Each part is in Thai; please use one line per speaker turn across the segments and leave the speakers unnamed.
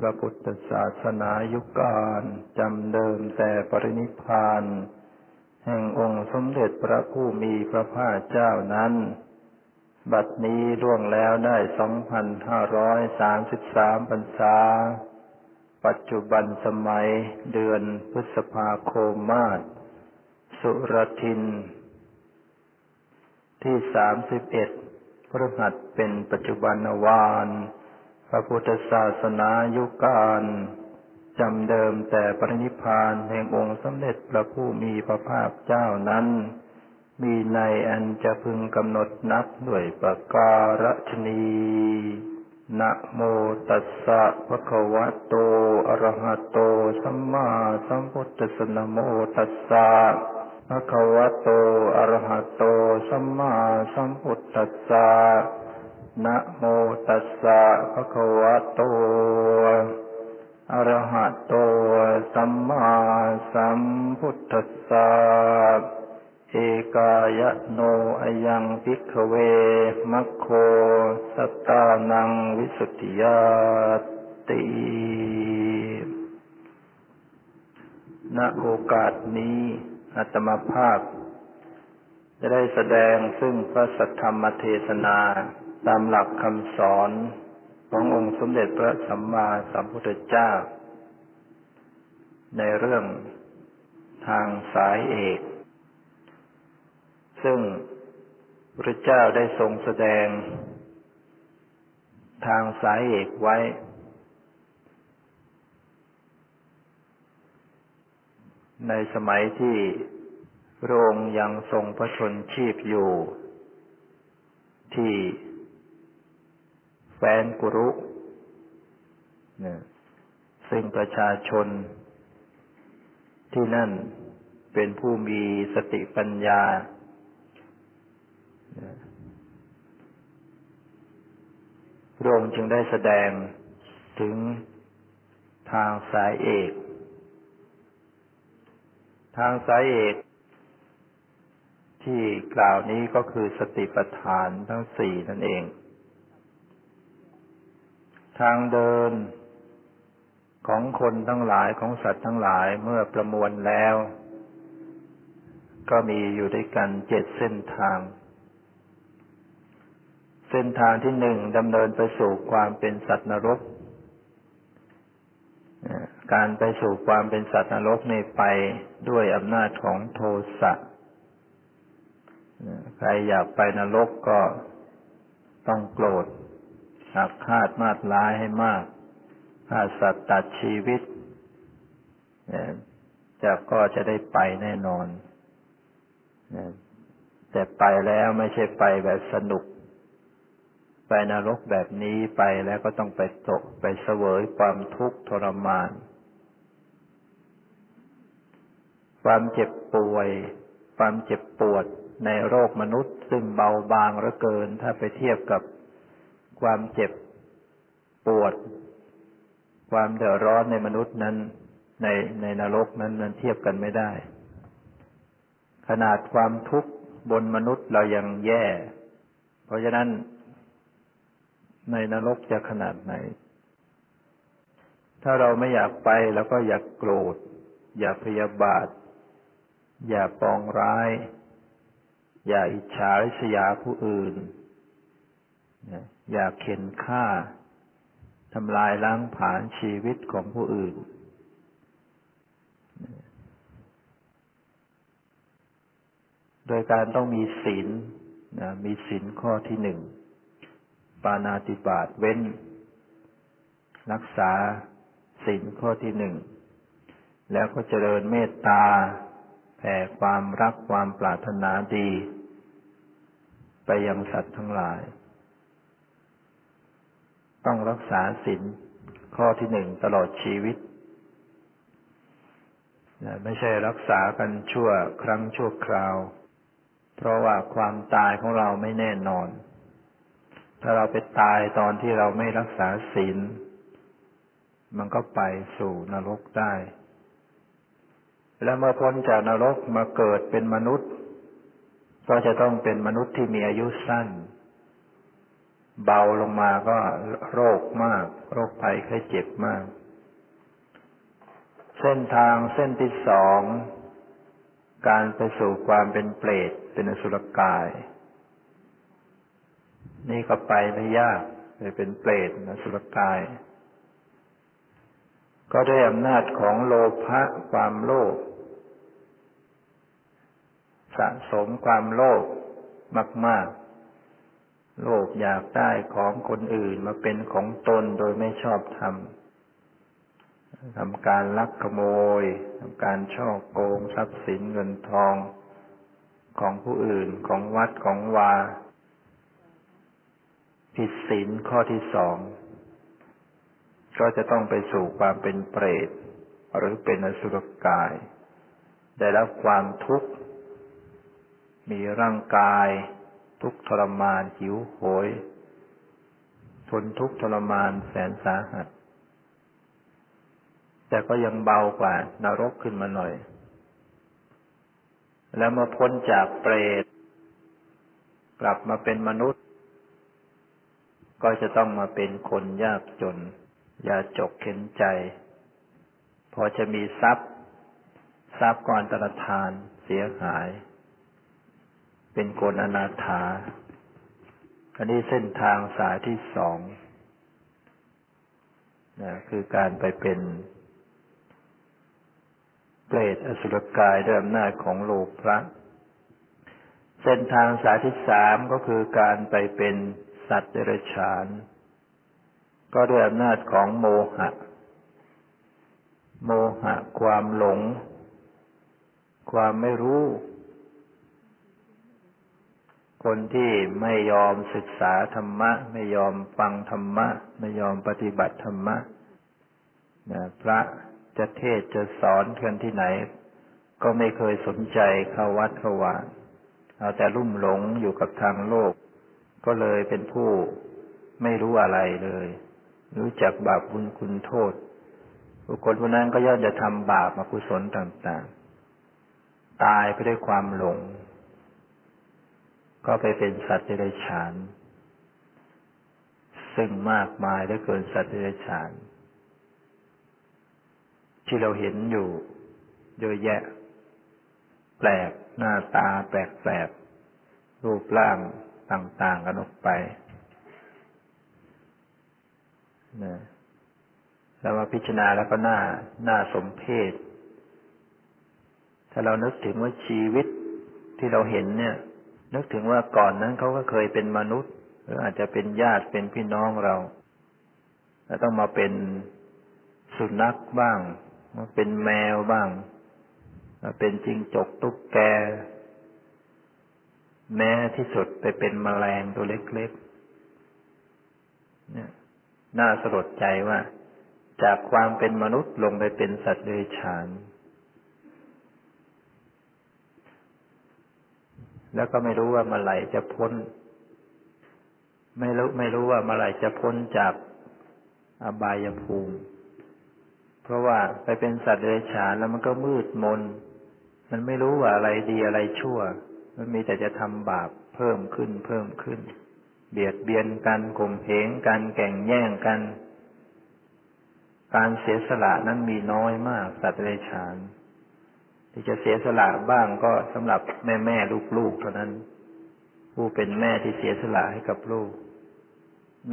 พระพุทธศาสนายุกานจำเดิมแต่ปรินิพานแห่งองค์สมเด็จพระผู้มีพระภาคเจ้านั้น บัดนี้ล่วงแล้วได้ 2,533 พรรษา ปัจจุบันสมัยเดือนพฤษภาคมมาศสุรทิน ที่ 31พฤหัสเป็นปัจจุบันวาน พระพุทธศาสนายุการจำเดิมแต่ปรินิพานแห่งองค์สมเด็จพระผู้มีพระภาคเจ้านั้น มีในอันจะพึงกำหนดนับด้วยประการฉนีนะโมตัสสะภะคะวะโต อะระหะโต สัมมาสัมพุทธัสสะนะโมตัสสะภะคะวะโต อะระหะโต สัมมาสัมพุทธัสสะ นะโมตัสสะภะคะวะโต อะระหะโต สัมมาสัมพุทธัสสะ เอกายโนอยังพิกเว มัคโคสัตตานังวิสุทธิยาติณโอกาสนี้อัตมาภาพ จะได้แสดงซึ่งพระสัทธรรมเทศนา ตามหลักคำสอนขององค์สมเด็จพระสัมมาสัมพุทธเจ้า ในเรื่องทางสายเอก ซึ่งพระเจ้าได้ทรงแสดง ทางสายเอกไว้ ในสมัยที่พระองค์ยังทรงพระชนชีพอยู่ ที่ แฟนกุรุซึ่งประชาชน ที่นั่นเป็นผู้มีสติปัญญา พระองค์จึงได้แสดงถึงทางสายเอก ทางสายเอก ที่กล่าวนี้ก็คือสติปัฏฐานทั้งสี่นั่นเอง ทางเดินของคนทั้งหลายของสัตว์ทั้งหลายเมื่อประมวลแล้ว ก็มีอยู่ด้วยกันเจ็ดเส้นทาง เส้นทางที่หนึ่งดำเนินไปสู่ความเป็นสัตว์นรก การไปสู่ความเป็นสัตว์นรกในไปด้วยอำนาจของโทสะใครอยากไปนรกก็ต้องโกรธ หักคาดมาดร้ายให้มากฆ่าสัตว์ตัดชีวิตจะก็จะได้ไปแน่นอน แต่ไปแล้วไม่ใช่ไปแบบสนุก ไปนรกแบบนี้ไปแล้วก็ต้องไปตกไปเสวยความทุกข์ทรมาน ความเจ็บป่วย ความเจ็บปวดในโรคมนุษย์ ซึ่งเบาบางเหลือเกิน ถ้าไปเทียบกับ ความเจ็บปวด ความเดือดร้อนในมนุษย์นั้น ในในนรกนั้นนั้นเทียบกันไม่ได้ ขนาดความทุกข์บนมนุษย์เรายังแย่ เพราะฉะนั้น ในนรกจะขนาดไหน ถ้าเราไม่อยากไปแล้วก็อยากโกรธ อย่าพยาบาท อย่าปองร้าย อย่าอิจฉาริษยาผู้อื่น อย่าเข็นฆ่าทำลายล้างผลาญชีวิตของผู้อื่น โดยการต้องมีศีลนะมีศีลข้อที่หนึ่ง ปานาติบาตเว้น รักษาศีลข้อที่หนึ่ง แล้วก็เจริญเมตตา แผ่ความรักความปรารถนาดี ไปยังสัตว์ทั้งหลาย ต้องรักษาศีลข้อที่หนึ่งตลอดชีวิตไม่ใช่รักษากันชั่วครั้งชั่วคราว เพราะว่าความตายของเราไม่แน่นอน ถ้าเราไปตายตอนที่เราไม่รักษาศีลมันก็ไปสู่นรกได้ แล้วเมื่อพ้นจากนรกมาเกิดเป็นมนุษย์ ก็จะต้องเป็นมนุษย์ที่มีอายุสั้น เบาลงมาก็โรคมาก โรคภัยไข้เจ็บมาก เส้นทางเส้นที่สอง การไปสู่ความเป็นเปรตเป็นอสุรกาย นี่ก็ไปไม่ยากไปเป็นเปรตอสุรกาย ก็ด้วยอำนาจของโลภะความโลภสะสมความโลภมาก ๆ โลภอยากได้ของคนอื่นมาเป็นของตนโดยไม่ชอบทำทำการลักขโมยทำการช่อโกงทรัพย์สินเงินทองของผู้อื่นของวัดของวา ผิดศีลข้อที่สองก็จะต้องไปสู่ความเป็นเปรต หรือเป็นอสุรกาย ได้รับความทุกข์ มีร่างกาย ทุกทรมานหิวโหย ทนทุกทรมานแสนสาหัส แต่ก็ยังเบากว่านรกขึ้นมาหน่อย แล้วมาพ้นจากเปรตกลับมาเป็นมนุษย์ ก็จะต้องมาเป็นคนยากจน ยาจกเข็นใจ พอจะมีทรัพย์ ทรัพย์ก่อนตรธานเสียหาย เป็นคนอนาถา อันนี้เส้นทางสายที่สองนะคือการไปเป็นเปรตอสุรกายด้วยอำนาจของโลภะเส้นทางสายที่สามก็คือการไปเป็นสัตว์เดรัจฉาน ก็ด้วยอำนาจของโมหะ โมหะความหลง ความไม่รู้ คนที่ไม่ยอมศึกษาธรรมะ ไม่ยอมฟังธรรมะ ไม่ยอมปฏิบัติธรรมะนะพระจะเทศจะสอนเพื่อนที่ไหน ก็ไม่เคยสนใจเข้าวัดเข้าวาเอาแต่ลุ่มหลงอยู่กับทางโลก ก็เลยเป็นผู้ไม่รู้อะไรเลย รู้จักบาปบุญคุณโทษบุคคลผู้นั้นก็ย่อมจะทำบาปอกุศลต่าง ๆ ตายไปด้วยความหลง ก็ไปเป็นสัตว์เดรัจฉาน ซึ่งมากมายได้เกินสัตว์เดรัจฉาน ที่เราเห็นอยู่เยอะแยะ แปลกหน้าตาแปลกแปลกรูปร่างต่าง ๆ กันออกไปนะแล้วมาพิจารณาแล้วก็น่าน่าสมเพชถ้าเรานึกถึงว่าชีวิตที่เราเห็นเนี่ย นึกถึงว่าก่อนนั้นเขาก็เคยเป็นมนุษย์ หรืออาจจะเป็นญาติเป็นพี่น้องเราแล้วต้องมาเป็นสุนัขบ้าง มาเป็นแมวบ้าง มาเป็นจิงจกตุ๊กแก แม้ที่สุดไปเป็นมแมลงตัวเล็กๆเนี่ยน่าสลดใจว่า จากความเป็นมนุษย์ลงไปเป็นสัตว์เดรัจฉาน แล้วก็ไม่รู้ว่าเมื่อไหร่จะพ้น ไม่รู้ไม่รู้ว่าเมื่อไหร่จะพ้นจากอบายภูมิ เพราะว่าไปเป็นสัตว์เดรัจฉานแล้วมันก็มืดมน มันไม่รู้ว่าอะไรดีอะไรชั่ว มันมีแต่จะทำบาปเพิ่มขึ้นเพิ่มขึ้น เบียดเบียนกันข่มเหงกันแข่งแย่งกัน การเสียสละนั้นมีน้อยมากสัตว์เดรัจฉาน ที่จะเสียสละบ้างก็สำหรับแม่แม่ลูกๆเท่านั้น ผู้เป็นแม่ที่เสียสละให้กับลูก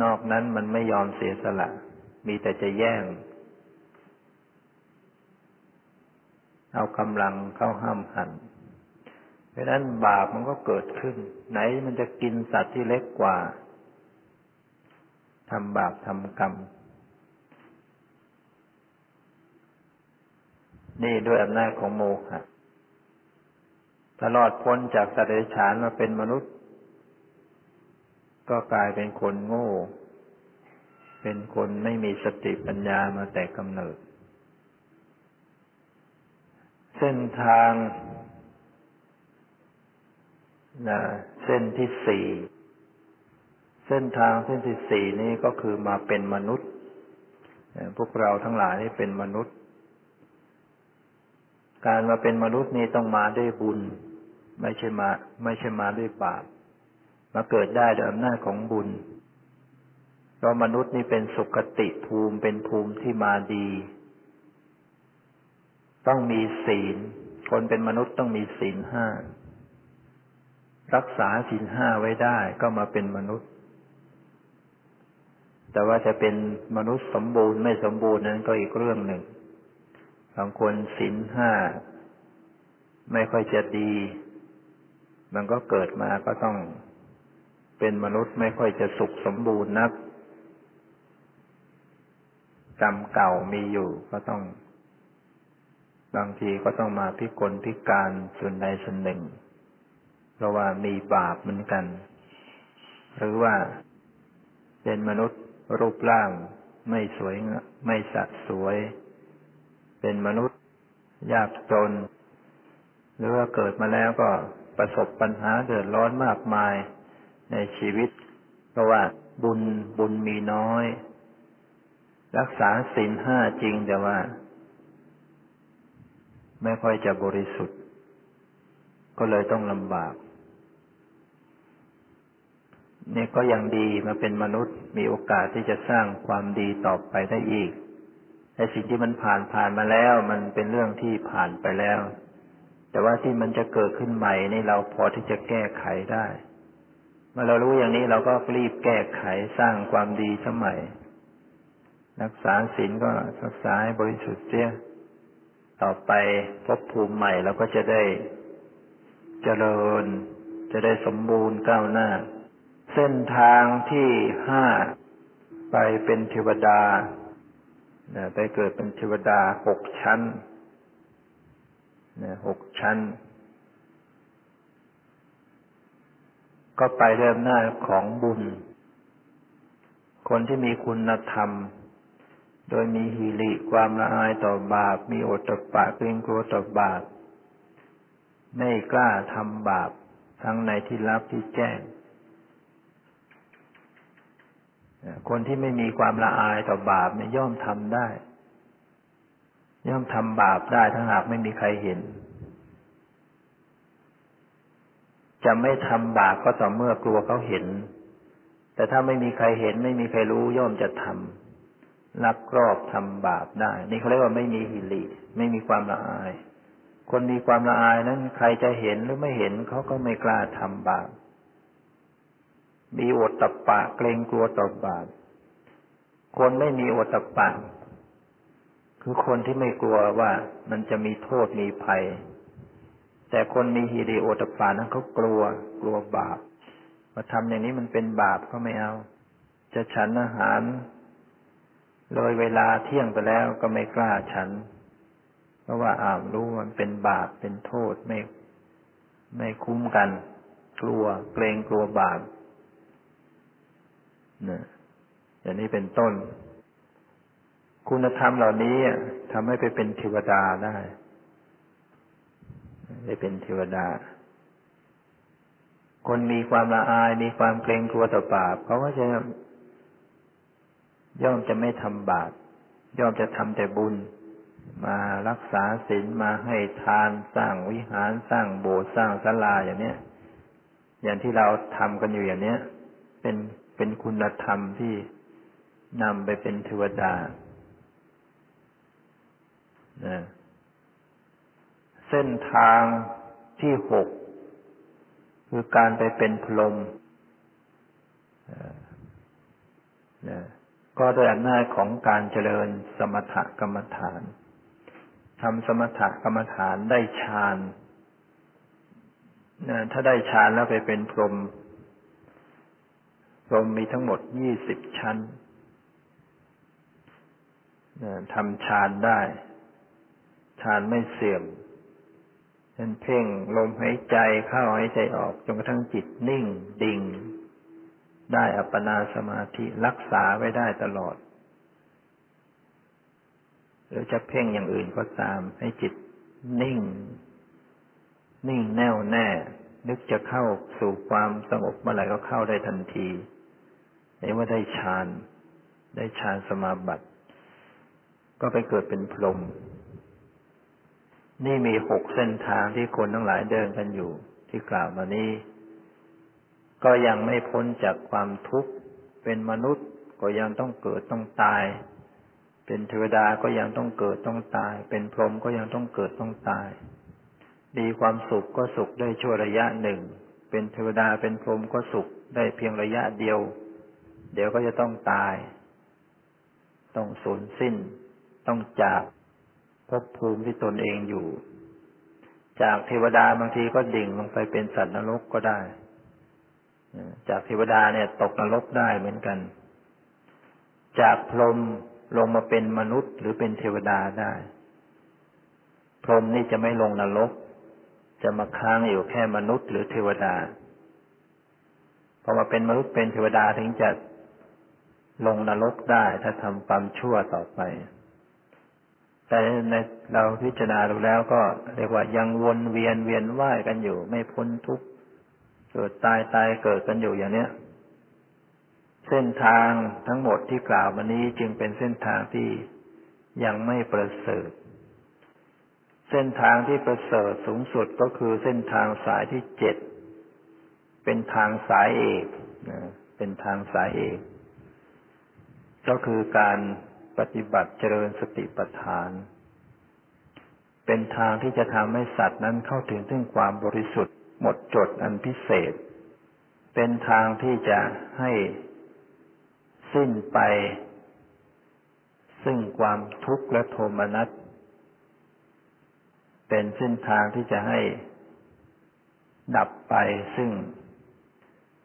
นอกนั้นมันไม่ยอมเสียสละ มีแต่จะแย่ง เอากำลังเข้าห้ามหันเพราะนั้นบาปมันก็เกิดขึ้น ไหนมันจะกินสัตว์ที่เล็กกว่าทำบาปทำกรรม นี่ด้วยอำนาจของโมหะตลอดพ้นจากสัตว์เดรัจฉานมาเป็นมนุษย์ ก็กลายเป็นคนโง่ เป็นคนไม่มีสติปัญญามาแต่กำเนิด เส้นทางนะเส้นที่สี่ เส้นทางเส้นที่สี่นี้ก็คือมาเป็นมนุษย์ พวกเราทั้งหลายนี่เป็นมนุษย์ การมาเป็นมนุษย์นี่ต้องมาด้วยบุญ ไม่ใช่มา ไม่ใช่มาด้วยบาปมาเกิดได้ด้วยอำนาจของบุญเพราะมนุษย์นี่เป็นสุขติภูมิเป็นภูมิที่มาดี ต้องมีศีล คนเป็นมนุษย์ต้องมีศีลห้ารักษาศีลห้าไว้ได้ก็มาเป็นมนุษย์ แต่ว่าจะเป็นมนุษย์สมบูรณ์ไม่สมบูรณ์นั้นก็อีกเรื่องหนึ่ง บางคนศีลห้าไม่ค่อยจะดี มันก็เกิดมาก็ต้องเป็นมนุษย์ไม่ค่อยจะสุขสมบูรณ์นักกรรมเก่ามีอยู่ก็ต้อง บางทีก็ต้องมาพิกลพิการส่วนใดส่วนหนึ่ง เพราะว่ามีบาปเหมือนกัน หรือว่าเป็นมนุษย์รูปร่างไม่สวยไม่สัดสวย เป็นมนุษย์ ยากจน หรือว่าเกิดมาแล้วก็ประสบปัญหาเดือดร้อนมากมายในชีวิต เพราะว่าบุญบุญมีน้อย รักษาศีลห้าจริงแต่ว่า ไม่ค่อยจะบริสุทธิ์ ก็เลยต้องลำบากนี่ก็ยังดีมาเป็นมนุษย์มีโอกาสที่จะสร้างความดีต่อไปได้อีก แต่สิ่งที่มันผ่านผ่านมาแล้ว มันเป็นเรื่องที่ผ่านไปแล้ว แต่ว่าที่มันจะเกิดขึ้นใหม่นี่เราพอที่จะแก้ไขได้ เมื่อเรารู้อย่างนี้เราก็รีบแก้ไขสร้างความดีสมัยรักษาศีลก็รักษาให้บริสุทธิ์เสียต่อไปพบภูมิใหม่เราก็จะได้เจริญ จะได้สมบูรณ์ก้าวหน้า เส้นทางที่ห้าไปเป็นเทวดา ไปเกิดเป็นเทวดาหกชั้นหกชั้น ก็ไปเริ่มหน้าของบุญ คนที่มีคุณธรรม โดยมีหิริความละอายต่อบาป มีโอตปะเกรงกลัวต่อบาป ไม่กล้าทำบาป ทั้งในที่ลับที่แจ้ง คนที่ไม่มีความละอายต่อบาปเนี่ยย่อมทำได้ ย่อมทำบาปได้ถ้าหากไม่มีใครเห็น จะไม่ทำบาปก็ต่อเมื่อกลัวเขาเห็น แต่ถ้าไม่มีใครเห็น ไม่มีใครรู้ย่อมจะทำลักรอบทำบาปได้ นี่เขาเรียกว่าไม่มีหิริไม่มีความละอาย คนมีความละอายนั้น ใครจะเห็นหรือไม่เห็นเขาก็ไม่กล้าทำบาป มีอดตะปะเกรงกลัวต่อบาปคนไม่มีอดตะปะ คือคนที่ไม่กลัวว่ามันจะมีโทษมีภัย แต่คนมีฮิริโอตปานั้นเขากลัว กลัวบาปมาทำอย่างนี้มันเป็นบาปเขาไม่เอา จะฉันอาหารเลยเวลาเที่ยงไปแล้วก็ไม่กล้าฉัน เพราะว่าอ้าวรู้มันเป็นบาปเป็นโทษไม่ไม่คุ้มกัน กลัวเกรงกลัวบาป นี่ยอย่างนี้เป็นต้น คุณธรรมเหล่านี้ทำให้ไปเป็นเทวดาได้ ได้เป็นเทวดา คนมีความละอาย มีความเกรงกลัวต่อบาปเขาก็จะย่อมจะไม่ทำบาปย่อมจะทำแต่บุญ มารักษาศีลมาให้ทานสร้างวิหารสร้างโบสถ์สร้างศาลาอย่างเนี้ย อย่างที่เราทำกันอยู่อย่างเนี้ย เป็น เป็นคุณธรรมที่นำไปเป็นเทวดาเส้นทางที่หกคือการไปเป็นพรหมก็โดยอำนาจของการเจริญสมถกรรมฐานทำสมถกรรมฐานได้ฌานถ้าได้ฌานแล้วไปเป็นพรหม พรมมีทั้งหมดยี่สิบชั้นทำฌานได้ ฌานไม่เสื่อมเป็นเพ่งลมหายใจเข้าหายใจออกจนกระทั่งจิตนิ่งดิ่ง ได้อัปปนาสมาธิรักษาไว้ได้ตลอด หรือจะเพ่งอย่างอื่นก็ตาม ให้จิตนิ่ง นิ่งแน่วแน่ นึกจะเข้าสู่ความสงบเมื่อไหร่ก็เข้าได้ทันที เรียกว่าได้ฌาน ได้ฌานสมาบัติ ก็ไปเกิดเป็นพรหมนี่มีหกเส้นทางที่คนทั้งหลายเดินกันอยู่ ที่กล่าวมานี้ ก็ยังไม่พ้นจากความทุกข์ เป็นมนุษย์ก็ยังต้องเกิดต้องตาย เป็นเทวดาก็ยังต้องเกิดต้องตาย เป็นพรหมก็ยังต้องเกิดต้องตาย มีความสุขก็สุขได้ชั่วระยะหนึ่ง เป็นเทวดาเป็นพรหมก็สุขได้เพียงระยะเดียว เดี๋ยวก็จะต้องตาย ต้องสูญสิ้น ต้องจากภพภูมิที่ตนเองอยู่ จากเทวดาบางทีก็ดิ่งลงไปเป็นสัตว์นรกก็ได้ จากเทวดาเนี่ยตกนรกได้เหมือนกัน จากพรหมลงมาเป็นมนุษย์หรือเป็นเทวดาได้ พรหมนี่จะไม่ลงนรก จะมาค้างอยู่แค่มนุษย์หรือเทวดาพอมาเป็นมนุษย์เป็นเทวดาถึงจะ ลงนรกได้ถ้าทำความชั่วต่อไป แต่ในเราพิจารณาดูแล้วก็เรียกว่ายังวนเวียนเวียนว่ายกันอยู่ ไม่พ้นทุกข์เกิดตายตายเกิดกันอยู่อย่างเนี้ย เส้นทางทั้งหมดที่กล่าวมานี้จึงเป็นเส้นทางที่ยังไม่ประเสริฐเส้นทางที่ประเสริฐสูงสุดก็คือเส้นทางสายที่เจ็ด เป็นทางสายเอก เป็นทางสายเอก ก็คือการปฏิบัติเจริญสติปัฏฐาน เป็นทางที่จะทำให้สัตว์นั้นเข้าถึงซึ่งความบริสุทธิ์หมดจดอันพิเศษ เป็นทางที่จะให้สิ้นไป ซึ่งความทุกข์และโทมนัส เป็นเส้นทางที่จะให้ดับไปซึ่ง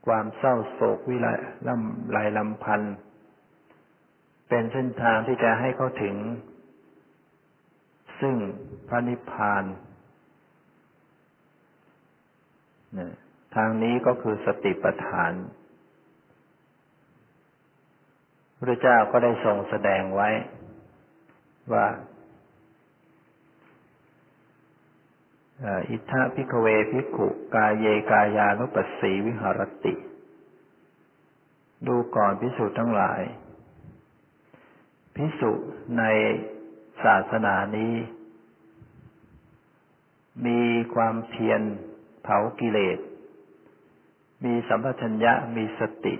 ความเศร้าโศกวิไลลำลายลำพันธ์ เป็นเส้นทางที่จะให้เขาถึง ซึ่งพระนิพพานทางนี้ก็คือสติปัฏฐานพระเจ้าก็ได้ทรงแสดงไว้ ว่าอิทธาพิกเวพิกุกายเยกายานุปัสสีวิหารติ ดูก่อนพิสุทั้งหลาย พิสุในศาสนานี้ มีความเพียรเผากิเลส มีสัมปชัญญะมีสติ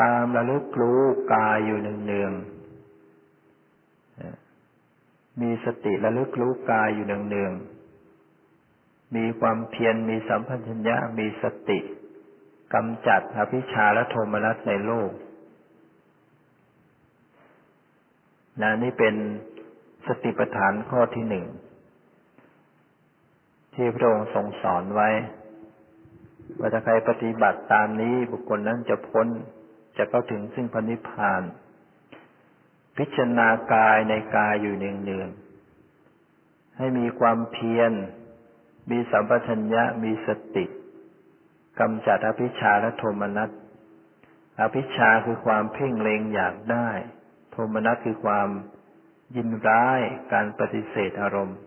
ตามระลึกรู้กายอยู่เนืองๆมีสติระลึกรู้กายอยู่เนืองๆมีความเพียรมีสัมพัญญะมีสติ กำจัดอภิชาและโทมนัสในโลกนะนี่เป็นสติปัฏฐานข้อที่หนึ่ง ที่พระองค์ทรงสอนไว้ ว่าถ้าใครปฏิบัติตามนี้บุคคลนั้นจะพ้นจะเข้าถึงซึ่งพระนิพพาน พิจารณากายในกายอยู่เนืองๆให้มีความเพียร มีสัมปชัญญะมีสติ กำจัดอภิชาและโทมนัส อภิชาคือความเพ่งเล็งอยากได้ โทมนัสคือความยินร้าย การปฏิเสธอารมณ์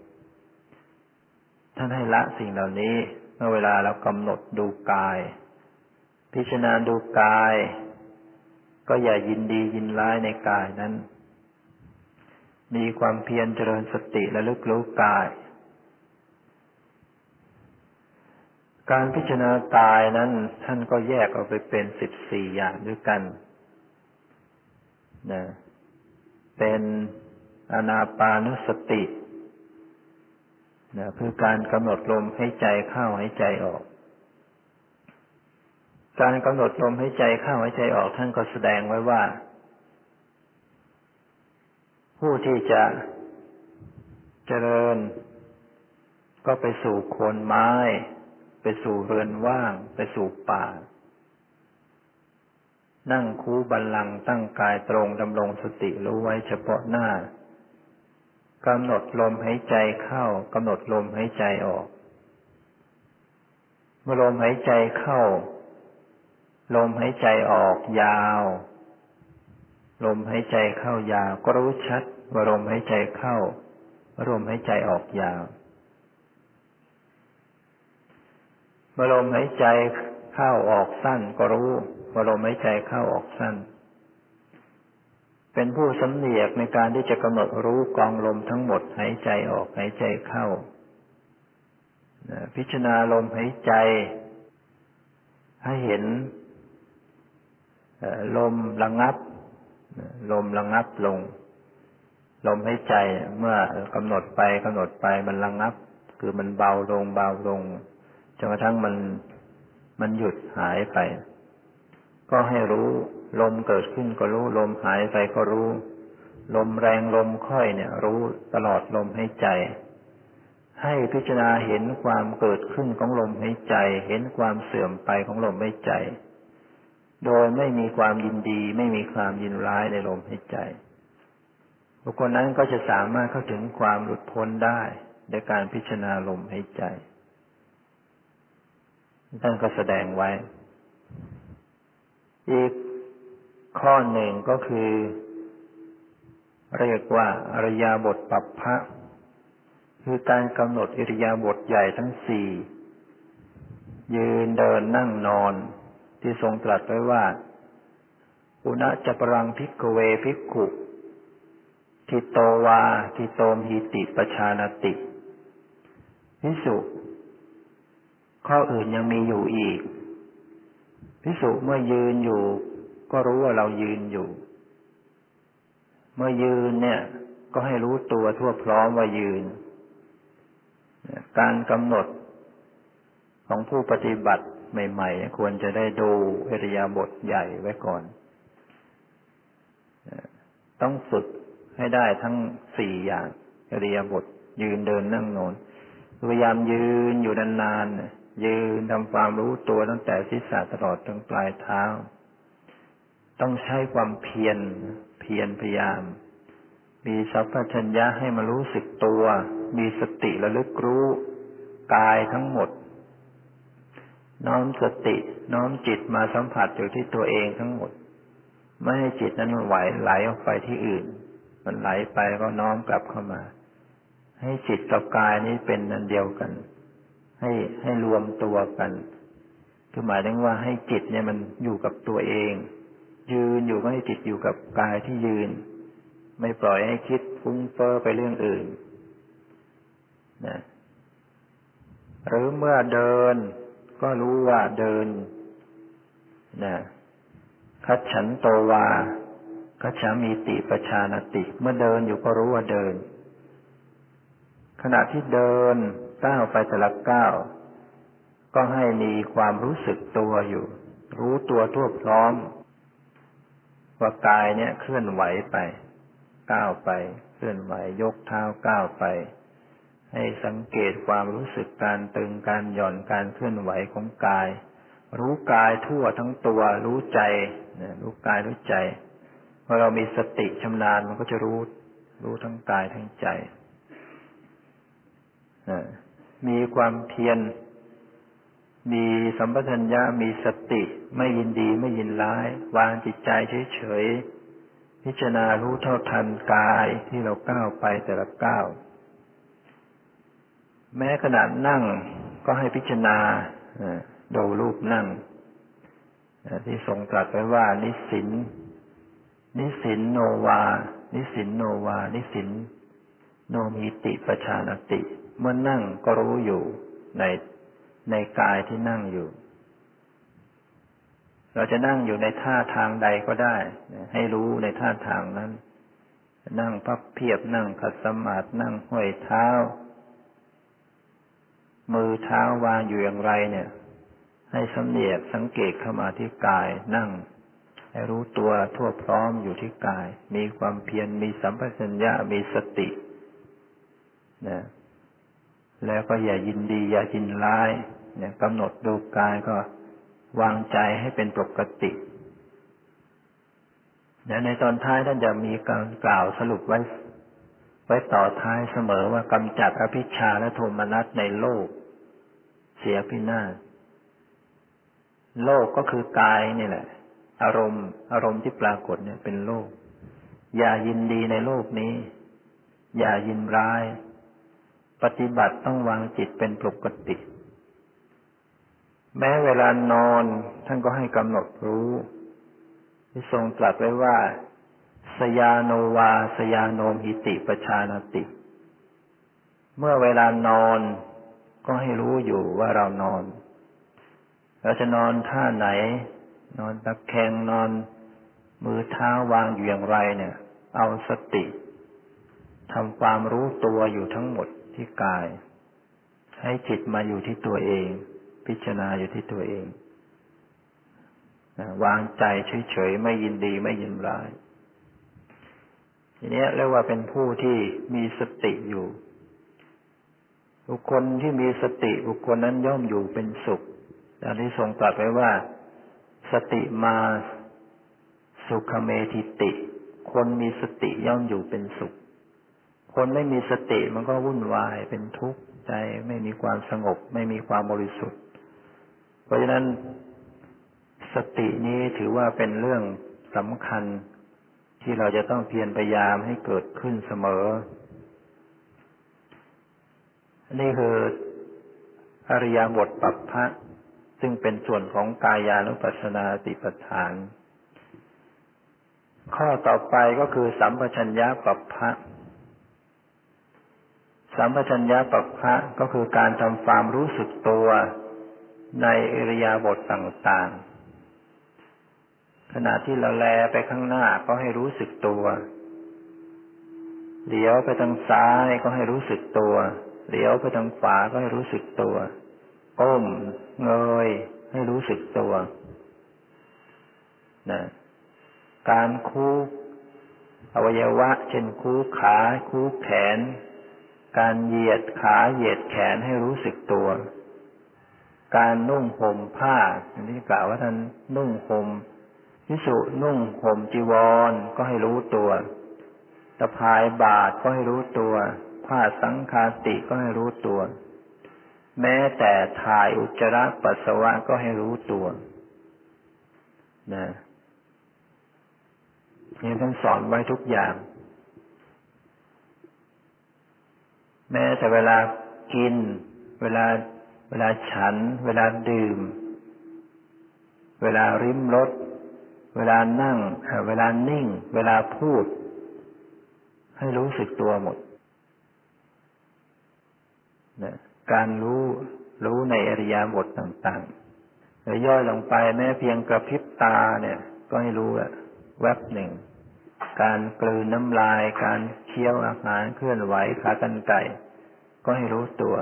ท่านให้ละสิ่งเหล่านี้เมื่อเวลาเรากำหนดดูกาย พิจารณาดูกาย ก็อย่ายินดียินร้ายในกายนั้น มีความเพียรเจริญสติและลึกรู้กาย การพิจารณากายนั้น ท่านก็แยกออกไปเป็นสิบสี่อย่างด้วยกันนะเป็นอนาปานุสตินะคือการกำหนดลมให้ใจเข้าให้ใจออก การกำหนดลมใหายใจเข้าใหายใจออก ท่านก็แสดงไว้ว่า ผู้ที่จะเจริญ ก็ไปสู่โคนไม้ ไปสู่เรือนว่าง ไปสู่ป่า นั่งคูบันลังตั้งกายตรงดำรงสติรู้ไว้เฉพาะหน้ากำหนดลมหายใจเข้ากำหนดลมหายใจออก เมื่อลมหายใจเข้า ลมหายใจออกยาว ลมหายใจเข้ายาว ก็รู้ชัดว่าลมหายใจเข้าลมหายใจออกยาวเมื่อลมหายใจเข้าออกสั้นก็รู้ว่าลมหายใจเข้าออกสั้น เป็นผู้สำเนียกในการที่จะกำหนดรู้กองลมทั้งหมดหายใจออกหายใจเข้า พิจารณาลมหายใจ ให้เห็นลมระงับ ลมระงับลง ลมหายใจเมื่อกำหนดไปกำหนดไปมันระงับ คือมันเบาลงเบาลง จนกระทั่งมันมันหยุดหายไป ก็ให้รู้ลมเกิดขึ้นก็รู้ลมหายไปก็รู้ ลมแรงลมค่อยเนี่ย รู้ตลอดลมหายใจ ให้พิจารณาเห็นความเกิดขึ้นของลมหายใจ เห็นความเสื่อมไปของลมหายใจ โดยไม่มีความยินดี ไม่มีความยินร้ายในลมหายใจบุคคลนั้นก็จะสามารถเข้าถึงความหลุดพ้นได้ในการพิจารณาลมหายใจ ท่านก็แสดงไว้ อีกข้อหนึ่งก็คือ เรียกว่าอริยาบทปัปพะคือการกำหนดอริยาบทใหญ่ทั้งสี่ยืนเดินนั่งนอน ที่ทรงตรัสไว้ว่า อุณจะปรังพิกเวพิกขุทิโตวาทิโตมหิติปชานติพิสุ ข้ออื่นยังมีอยู่อีก พิสุเมื่อยืนอยู่ ก็รู้ว่าเรายืนอยู่ เมื่อยืนเนี่ย ก็ให้รู้ตัวทั่วพร้อมว่ายืน การกำหนดของผู้ปฏิบัติใหม่ๆ ควรจะได้ดูอริยาบทใหญ่ไว้ก่อน ต้องฝึกให้ได้ทั้งสี่อย่างอริยาบทยืนเดินนั่งนอนพยายามยืนอยู่นานๆ ยืนทำความรู้ตัวตั้งแต่ศีรษะตลอดถึงปลายเท้า ต้องใช้ความเพียรเพียรพยายาม มีสัพพัญญะให้มารู้สึกตัว มีสติระลึกรู้กายทั้งหมด น้อมสติน้อมจิตมาสัมผัสอยู่ที่ตัวเองทั้งหมด ไม่ให้จิตนั้นไหวไหลออกไปที่อื่น มันไหลไปก็น้อมกลับเข้ามา ให้จิตกับกายนี้เป็นนันเดียวกัน ให้ให้รวมตัวกันคือหมายถึงว่าให้จิตเนี่ยมันอยู่กับตัวเอง ยืนอยู่ก็ให้จิตอยู่กับกายที่ยืน ไม่ปล่อยให้คิดฟุ้งเฟ้อไปเรื่องอื่นนะหรือเมื่อเดินก็รู้ว่าเดินนะคัดฉันโตวาคัจฉามีติประชานติ เมื่อเดินอยู่ก็รู้ว่าเดิน ขณะที่เดิน ก้าวไปแต่ละก้าวก็ให้มีความรู้สึกตัวอยู่ รู้ตัวทั่วพร้อม ว่ากายเนี่ยเคลื่อนไหวไป ก้าวไป เคลื่อนไหวยกเท้าก้าวไป ให้สังเกตความรู้สึกการตึงการหย่อนการเคลื่อนไหวของกาย รู้กายทั่วทั้งตัว รู้ใจรู้กายรู้ใจพอเรามีสติชำนาญมันก็จะรู้ รู้ทั้งกายทั้งใจ มีความเพียร มีสัมปชัญญะมีสติ ไม่ยินดีไม่ยินร้าย วางจิตใจเฉยๆ พิจารณารู้เท่าทันกายที่เราก้าวไปแต่ละก้าว แม้ขนาดนั่งก็ให้พิจารณาดูรูปนั่ง ที่ทรงตรัสไว้ว่า นิสิน นิสินโนวา นิสินโนวา นิสินโนมีติปชานติ เมื่อนั่งก็รู้อยู่ในในกายที่นั่งอยู่ เราจะนั่งอยู่ในท่าทางใดก็ได้ ให้รู้ในท่าทางนั้น นั่งพับเพียบนั่งขัดสมาธินั่งห้อยเท้า มือเท้าวางอยู่อย่างไรเนี่ย ให้สำเนียกสังเกตเข้ามาที่กายนั่ง ให้รู้ตัวทั่วพร้อมอยู่ที่กาย มีความเพียรมีสัมปชัญญะมีสตินะ แล้วก็อย่ายินดี อย่ายินร้ายเนี่ยกำหนดดูกายก็วางใจให้เป็นปกติเดี๋ยในตอนท้ายท่านจะมีการกล่าวสรุปไว้ ไว้ต่อท้ายเสมอว่ากำจัดอภิชาและโทมนัสในโลก เสียพินาศโลกก็คือกายนี่แหละ อารมณ์ อารมณ์ที่ปรากฏเนี่ยเป็นโลก อย่ายินดีในโลกนี้ อย่ายินร้าย ปฏิบัติต้องวางจิตเป็นปกติ แม้เวลานอนท่านก็ให้กำหนดรู้ที่ทรงตรัสไว้ว่า สยาโนวา สยาโนมหิติปชานติ เมื่อเวลานอนก็ให้รู้อยู่ว่าเรานอน เราจะนอนท่าไหน นอนตะแคงนอนมือเท้าวางอยู่อย่างไรเนี่ย เอาสติทำความรู้ตัวอยู่ทั้งหมด ที่กาย ให้จิตมาอยู่ที่ตัวเอง พิจารณาอยู่ที่ตัวเองวางใจเฉยๆไม่ยินดีไม่ยินร้าย ทีนี้เรียกว่าเป็นผู้ที่มีสติอยู่ บุคคลที่มีสติบุคคลนั้นย่อมอยู่เป็นสุขดังที่ทรงตรัสไว้ว่า สติมาสุขเมธิติ คนมีสติย่อมอยู่เป็นสุข คนไม่มีสติมันก็วุ่นวายเป็นทุกข์ใจไม่มีความสงบ ไม่มีความบริสุทธิ์ เพราะฉะนั้นสตินี้ถือว่าเป็นเรื่องสำคัญที่เราจะต้องเพียรพยายามให้เกิดขึ้นเสมอ นี่คืออริยบทปัปพะซึ่งเป็นส่วนของกายานุปัสสนาติปทาน ข้อต่อไปก็คือสัมปชัญญะปัปพะ สัมปชัญญะปัปพะก็คือการทำความรู้สึกตัวในอริยาบทต่างๆ ขณะที่เราแลไปข้างหน้าก็ให้รู้สึกตัวเลี้ยวไปทางซ้ายก็ให้รู้สึกตัวเลี้ยวไปทางขวาก็ให้รู้สึกตัวก้มเงยให้รู้สึกตัวนะการคู่อวัยวะ เช่นคู่ขาคู่แขน การเหยียดขาเหยียดแขนให้รู้สึกตัว การนุ่งห่มผ้าอันนี้กล่าวว่าท่านนุ่งห่มพิสุนุ่งห่มจีวรก็ให้รู้ตัวตะพายบาทก็ให้รู้ตัว ผ้าสังคาติก็ให้รู้ตัว แม้แต่ถ่ายอุจจาระปัสสาวะก็ให้รู้ตัวนะนี่ท่านสอนไว้ทุกอย่าง แม้แต่เวลากิน เวลาเวลาฉัน เวลาดื่ม เวลาริมรถ เวลานั่ง เวลานิ่ง เวลาพูด ให้รู้สึกตัวหมดนะการรู้รู้ในอริยบทต่างๆหรือย่อยลงไปแม้เพียงกระพริบตาเนี่ย ก็ให้รู้แวบหนึ่ง การกลืนน้ำลาย การ คี้ยวอาหารเคลื่อนไหวขากันไก่ ก็ให้รู้ตัว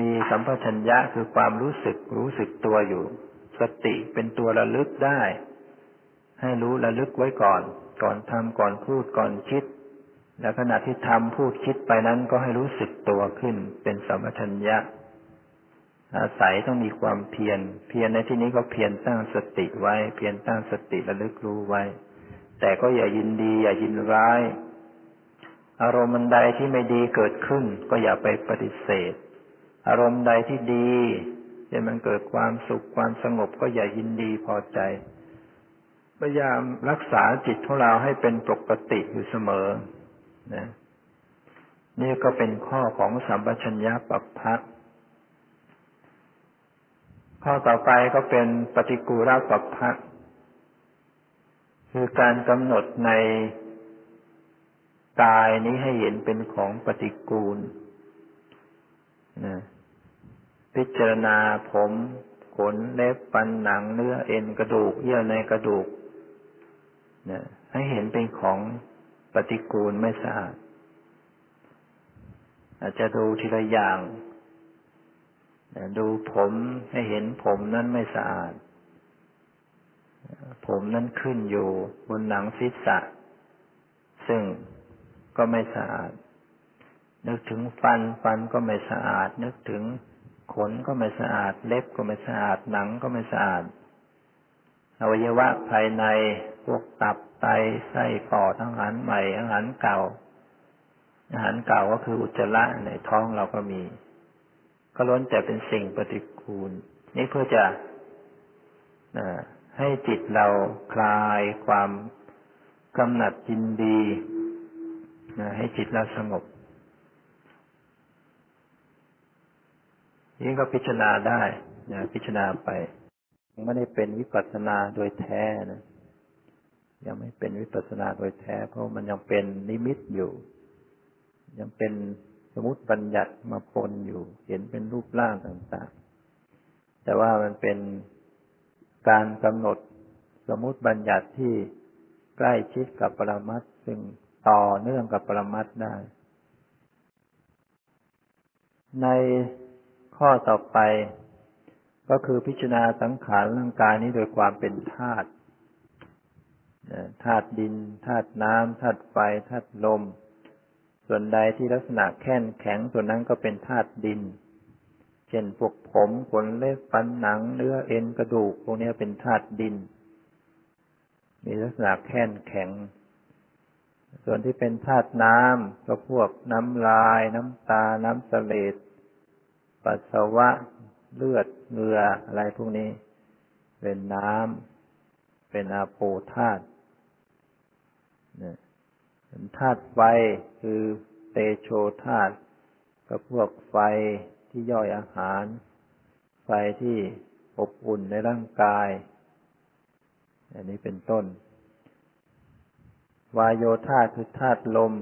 มีสัมปชัญญะคือความรู้สึกรู้สึกตัวอยู่ สติเป็นตัวระลึกได้ ให้รู้ระลึกไว้ก่อน ก่อนทำก่อนพูดก่อนคิด และขณะที่ทำพูดคิดไปนั้นก็ให้รู้สึกตัวขึ้น เป็นสัมปชัญญะอาศัยต้องมีความเพียร เพียรในที่นี้ก็เพียรตั้งสติไว้ เพียรตั้งสติระลึกรู้ไว้ แต่ก็อย่ายินดี อย่ายินร้าย อารมณ์ใดที่ไม่ดีเกิดขึ้น ก็อย่าไปปฏิเสธ อารมณ์ใดที่ดีจะมันเกิดความสุขความสงบก็อย่ายินดีพอใจพยายามรักษาจิตของเราให้เป็นปกติอยู่เสมอนะนี่ก็เป็นข้อของสัมปชัญญะปัปพะข้อต่อไปก็เป็นปฏิกูรปัปพะคือการกำหนดใน กายนี้ให้เห็นเป็นของปฏิกูลนะพิจารณาผมขนเล็บฟันหนังเนื้อเอ็นกระดูกเยื่อในกระดูกนะให้เห็นเป็นของปฏิกูลไม่สะอาด อาจจะดูทีละอย่างดูผมให้เห็นผมนั้นไม่สะอาด ผมนั้นขึ้นอยู่บนหนังศีรษะ ซึ่ง ก็ไม่สะอาด นึกถึงฟันฟันก็ไม่สะอาด นึกถึงขนก็ไม่สะอาด เล็บก็ไม่สะอาด หนังก็ไม่สะอาด อวัยวะภายในพวกตับไตไส้ปอดอาหารใหม่อาหารเก่า อาหารเก่าก็คืออุจจาระในท้องเราก็มี ก็ล้วนแต่เป็นสิ่งปฏิกูล นี่เพื่อจะให้จิตเราคลายความกำหนัดยินดี ให้จิตเราสงบนี่ก็พิจารณาได้นะพิจารณาไปยังไม่ได้เป็นวิปัสสนาโดยแท้นะยังไม่เป็นวิปัสสนาโดยแท้ เพราะมันยังเป็นนิมิตอยู่ ยังเป็นสมุติบัญญัติมาปนอยู่ เห็นเป็นรูปร่างต่างๆ แต่ว่ามันเป็นการกำหนดสมมุติบัญญัติที่ใกล้ชิดกับปรมัตซึ่ง ต่อเนื่องกับปรมัตได้ ในข้อต่อไป ก็คือพิจารณาสังขารร่างกายนี้โดยความเป็นธาตุธาตุดินธาตุน้ำธาตุไฟธาตุลม ส่วนใดที่ลักษณะแข็งแข็งส่วนนั้นก็เป็นธาตุดิน เช่นพวกผมขนเล็บฟันหนัง เนื้อเอ็นกระดูกพวกนี้เป็นธาตุดิน มีลักษณะแข็งแข็ง ส่วนที่เป็นธาตุน้ำก็พวกน้ำลาย น้ำตา น้ำเสลดปัสสาวะ เลือดเหงื่ออะไรพวกนี้ เป็นน้ำเป็นอาโปธาตุธาตุไฟคือเตโชธาตุก็พวกไฟที่ย่อยอาหาร ไฟที่อบอุ่นในร่างกาย อันนี้เป็นต้น วายโยธาคือธาตุลม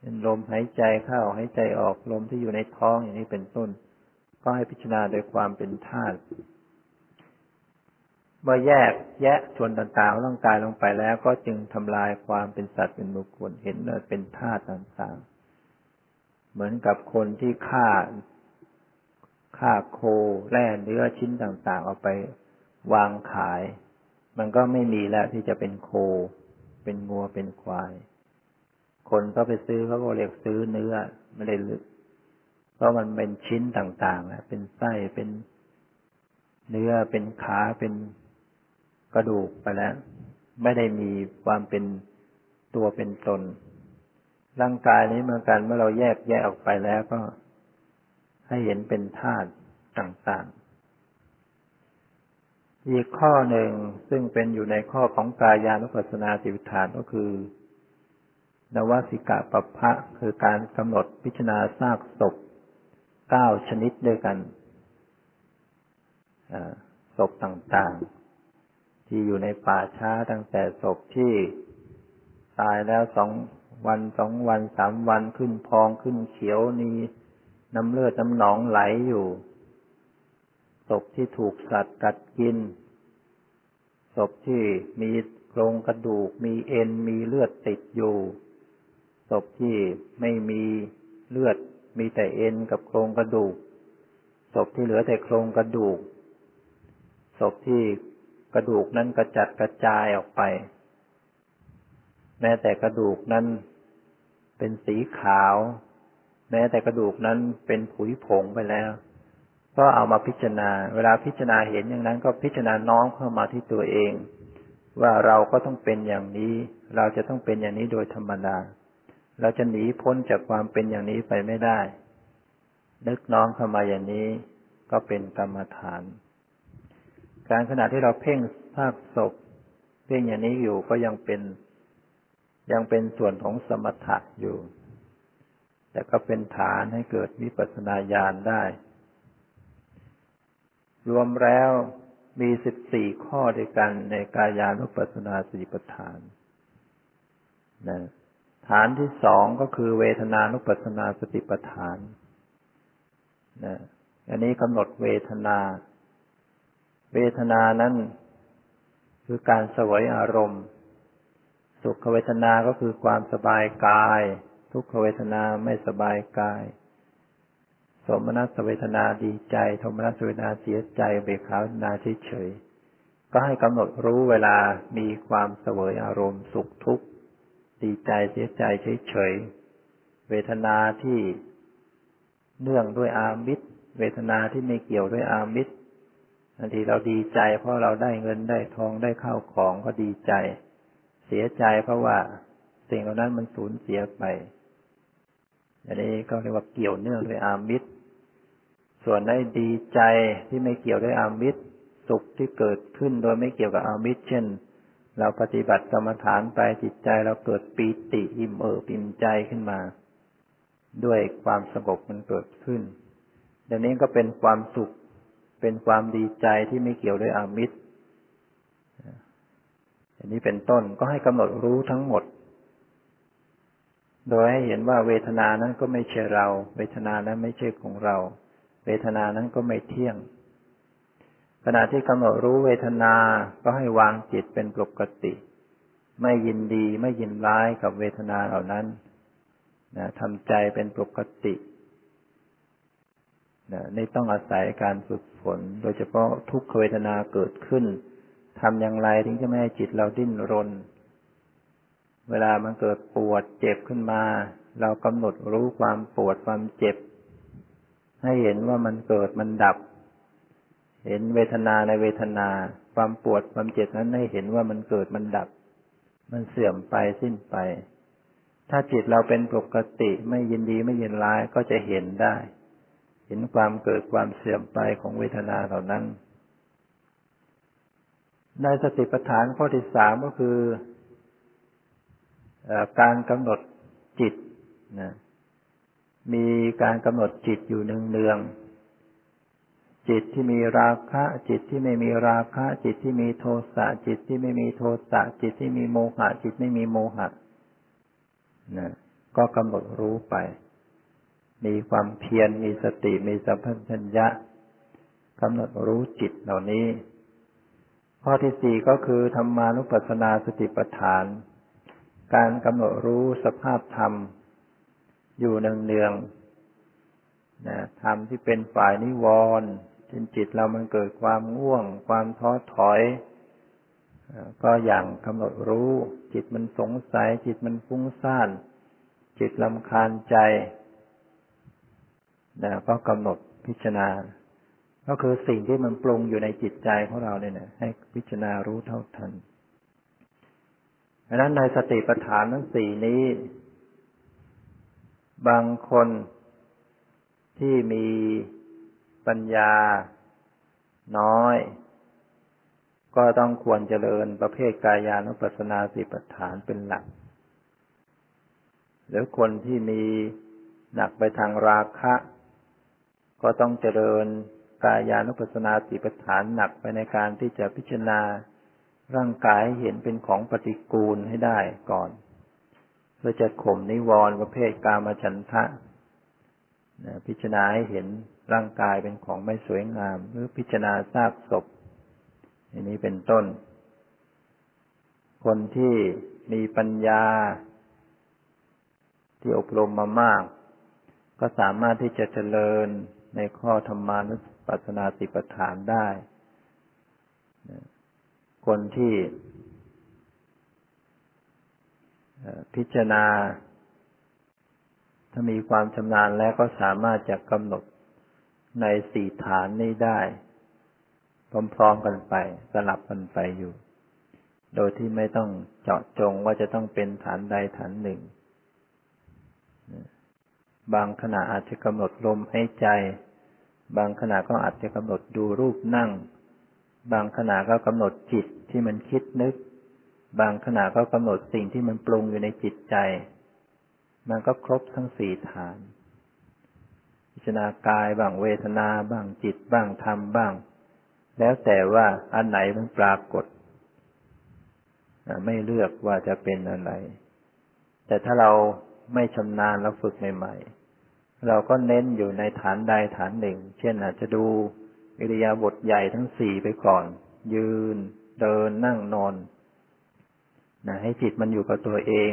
เป็นลมหายใจเข้าหายใจออกลมที่อยู่ในท้องอย่างนี้เป็นต้น ก็ให้พิจารณาโดยความเป็นธาตุเมื่อแยกแยะส่วนต่างๆร่างกายลงไปแล้วก็จึงทำลายความเป็นสัตว์เป็นบุคคลเห็นว่าเป็นธาตุต่างๆ เหมือนกับคนที่ฆ่าฆ่าโคแล่เนื้อชิ้นต่างๆ เอาไปวางขาย มันก็ไม่มีแล้วที่จะเป็นโค เป็นงัวเป็นควาย คนก็ไปซื้อเขาก็เรียกซื้อเนื้อไม่ได้ลึก เพราะมันเป็นชิ้นต่างๆเป็นไส้เป็นเนื้อเป็นขาเป็นกระดูกไปแล้ว ไม่ได้มีความเป็นตัวเป็นตน ร่างกายนี้เหมือนกันเมื่อเราแยกแยกออกไปแล้วก็ให้เห็นเป็นธาตุต่างๆ อีกข้อหนึ่งซึ่งเป็นอยู่ในข้อของกายานุปัสสนาสิวิฐานก็คือนวสิกะปภะคือการกำหนดพิจารณาซากศพเก้าชนิดด้วยกันศพต่างๆ ที่อยู่ในป่าช้าตั้งแต่ศพที่ตายแล้วสองวันสองวันสามวันขึ้นพองขึ้นเขียวนีน้ำเลือดน้ำหนองไหลอยู่ ศพที่ถูกสัตว์กัดกิน ศพที่มีโครงกระดูก มีเอ็น มีเลือดติดอยู่ ศพที่ไม่มีเลือด มีแต่เอ็นกับโครงกระดูก ศพที่เหลือแต่โครงกระดูก ศพที่กระดูกนั้นกระจัดกระจายออกไป แม้แต่กระดูกนั้นเป็นสีขาว แม้แต่กระดูกนั้นเป็นผุยผงไปแล้ว ก็เอามาพิจารณา เวลาพิจารณาเห็นอย่างนั้น ก็พิจารณาน้อมเข้ามาที่ตัวเอง ว่าเราก็ต้องเป็นอย่างนี้ เราจะต้องเป็นอย่างนี้โดยธรรมดา เราจะหนีพ้นจากความเป็นอย่างนี้ไปไม่ได้ นึกน้อมเข้ามาอย่างนี้ ก็เป็นกรรมฐาน การขณะที่เราเพ่งภาคศพเพ่งอย่างนี้อยู่ก็ยังเป็น ยังเป็นส่วนของสมถะอยู่ แต่ก็เป็นฐานให้เกิดวิปัสสนาญาณได้ รวมแล้วมีสิบสี่ข้อด้วยกันในกายานุปัสสนาสติปัฏฐานนะฐานที่สองก็คือเวทนานุปัสสนาสติปัฏฐานนะอันนี้กำหนดเวทนา เวทนานั้นคือการสวยอารมณ์ สุขเวทนาก็คือความสบายกาย ทุกขเวทนาไม่สบายกาย สมนัสเวทนาดีใจโทมนัสเวทนาเสียใจเบิกขาเวทนาเฉยๆก็ให้กำหนดรู้เวลามีความเสวยอารมณ์สุขทุกข์ดีใจเสียใจเฉยๆเวทนาที่เนื่องด้วยอามิตร เวทนาที่ไม่เกี่ยวด้วยอามิตรบางทีเราดีใจ เพราะเราได้เงินได้ทองได้ข้าวของก็ดีใจ เสียใจเพราะว่าสิ่งเหล่านั้นมันสูญเสียไปอันนี้ก็เรียกว่าเกี่ยวเนื่องด้วยอามิตร ส่วนได้ดีใจที่ไม่เกี่ยวด้วยอามิตรสุขที่เกิดขึ้นโดยไม่เกี่ยวกับอามิตรเช่น เราปฏิบัติกรรมฐานไปจิตใจเราเกิดปีติอิ่มเอิบอิ่มใจขึ้นมา ด้วยความสงบมันเกิดขึ้นดังนี้ก็เป็นความสุข เป็นความดีใจที่ไม่เกี่ยวด้วยอามิตรอันนี้เป็นต้นก็ให้กำหนดรู้ทั้งหมด โดยให้เห็นว่าเวทนานั้นก็ไม่ใช่เรา เวทนานั้นไม่ใช่ของเรา เวทนานั้นก็ไม่เที่ยง ขณะที่กำหนดรู้เวทนาก็ให้วางจิตเป็นปกติ ไม่ยินดีไม่ยินร้ายกับเวทนาเหล่านั้นนะทำใจเป็นปกตินะนี่ต้องอาศัยการฝึกฝน โดยเฉพาะทุกขเวทนาเกิดขึ้นทำอย่างไรถึงจะไม่ให้จิตเราดิ้นรน เวลามันเกิดปวดเจ็บขึ้นมา เรากำหนดรู้ความปวดความเจ็บ ให้เห็นว่ามันเกิดมันดับ เห็นเวทนาในเวทนา ความปวดความเจ็บนั้นให้เห็นว่ามันเกิดมันดับ มันเสื่อมไปสิ้นไป ถ้าจิตเราเป็นปกติไม่ยินดีไม่ยินร้ายก็จะเห็นได้ เห็นความเกิดความเสื่อมไปของเวทนาเหล่านั้นในสติปัฏฐานข้อที่สามก็คือการกำหนดจิตนะ มีการกำหนดจิตอยู่เนืองๆจิตที่มีราคะ จิตที่ไม่มีราคะ จิตที่มีโทสะจิตที่ไม่มีโทสะจิตที่มีโมหะ จิตไม่มีโมหะนะก็กำหนดรู้ไป มีความเพียรมีสติมีสัมพัญญะกำหนดรู้จิตเหล่านี้ ข้อที่สี่ก็คือธรรมานุปัสสนาสติปัฏฐาน การกำหนดรู้สภาพธรรม อยู่เนืองๆนะธรรมที่เป็นฝ่ายนิวรณ์จนจิตเรามันเกิดความง่วง ความท้อถอย ก็อย่างกำหนดรู้ จิตมันสงสัย จิตมันฟุ้งซ่าน จิตลำคาญใจนะก็กำหนดพิจารณา ก็คือสิ่งที่มันปรุงอยู่ในจิตใจของเราเนี่ยนะให้พิจารณารู้เท่าทันดังนั้นในสติปัฏฐานทั้งสี่นี้ บางคนที่มีปัญญาน้อย ก็ต้องควรเจริญประเภทกายานุปัสสนาสิปัฏฐานเป็นหลัก หรือคนที่มีหนักไปทางราคะ ก็ต้องเจริญกายานุปัสสนาติปฐานหนักไปในการที่จะพิจารณาร่างกายเห็นเป็นของปฏิกูลให้ได้ก่อน พื่อจะข่มนิวรณ์ประเภทกามฉันทะพิจารณาให้เห็นร่างกายเป็นของไม่สวยงาม หรือพิจารณาทราบศพอันนี้เป็นต้น คนที่มีปัญญา ที่อบรมมามาก ก็สามารถที่จะเจริญในข้อธรรมานุปัสสนาติปฐานได้ คนที่ พิจารณา ถ้ามีความชำนาญแล้วก็สามารถจะกำหนดในสี่ฐานนี้ได้พร้อมๆกันไปสลับกันไปอยู่ โดยที่ไม่ต้องเจาะจงว่าจะต้องเป็นฐานใดฐานหนึ่ง บางขณะอาจจะกำหนดลมให้ใจ บางขณะก็อาจจะกำหนดดูรูปนั่ง บางขณะก็กำหนดจิตที่มันคิดนึก บางขณะก็กำหนดสิ่งที่มันปรุงอยู่ในจิตใจ มันก็ครบทั้งสี่ฐาน พิจารณากายบ้างเวทนาบ้างจิตบ้างธรรมบ้าง แล้วแต่ว่าอันไหนมันปรากฏ ไม่เลือกว่าจะเป็นอะไร แต่ถ้าเราไม่ชำนาญเราฝึกใหม่ๆ เราก็เน้นอยู่ในฐานใดฐานหนึ่ง เช่นอาจจะดูอิริยาบถใหญ่ทั้งสี่ไปก่อน ยืน เดินนั่งนอน นะให้จิตมันอยู่กับตัวเอง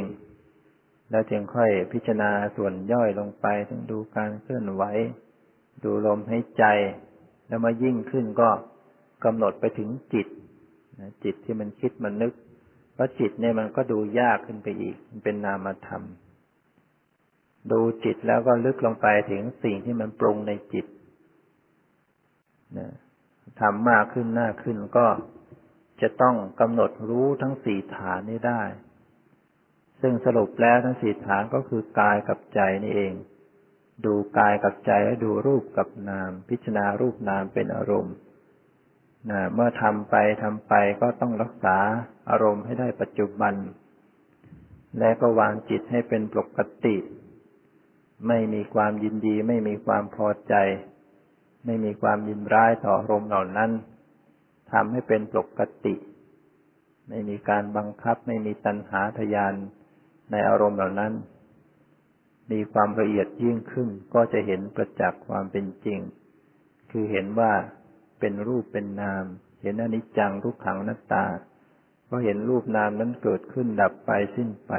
แล้วจึงค่อยพิจารณาส่วนย่อยลงไปทั้งดูการเคลื่อนไหว ดูลมหายใจ แล้วมายิ่งขึ้นก็กำหนดไปถึงจิตนะจิตที่มันคิดมันนึก เพราะจิตเนี่ยมันก็ดูยากขึ้นไปอีก มันเป็นนามธรรม ดูจิตแล้วก็ลึกลงไปถึงสิ่งที่มันปรุงในจิตนะทำมากขึ้นหน้าขึ้นก็ จะต้องกำหนดรู้ทั้งสี่ฐานนี้ได้ ซึ่งสรุปแล้วทั้งสี่ฐานก็คือกายกับใจนี่เอง ดูกายกับใจและดูรูปกับนาม พิจารณารูปนามเป็นอารมณ์นะเมื่อทำไปทำไปก็ต้องรักษาอารมณ์ให้ได้ปัจจุบัน และก็วางจิตให้เป็นปกติ ไม่มีความยินดี ไม่มีความพอใจ ไม่มีความยินร้ายต่ออารมณ์เหล่านั้น ทำให้เป็นปกติ ไม่มีการบังคับ ไม่มีตัณหาทยานในอารมณ์เหล่านั้น มีความละเอียดยิ่งขึ้นก็จะเห็นประจักษ์ความเป็นจริง คือเห็นว่าเป็นรูปเป็นนาม เห็นอนิจจังทุกขังนัตตา ก็เห็นรูปนามนั้นเกิดขึ้นดับไปสิ้นไป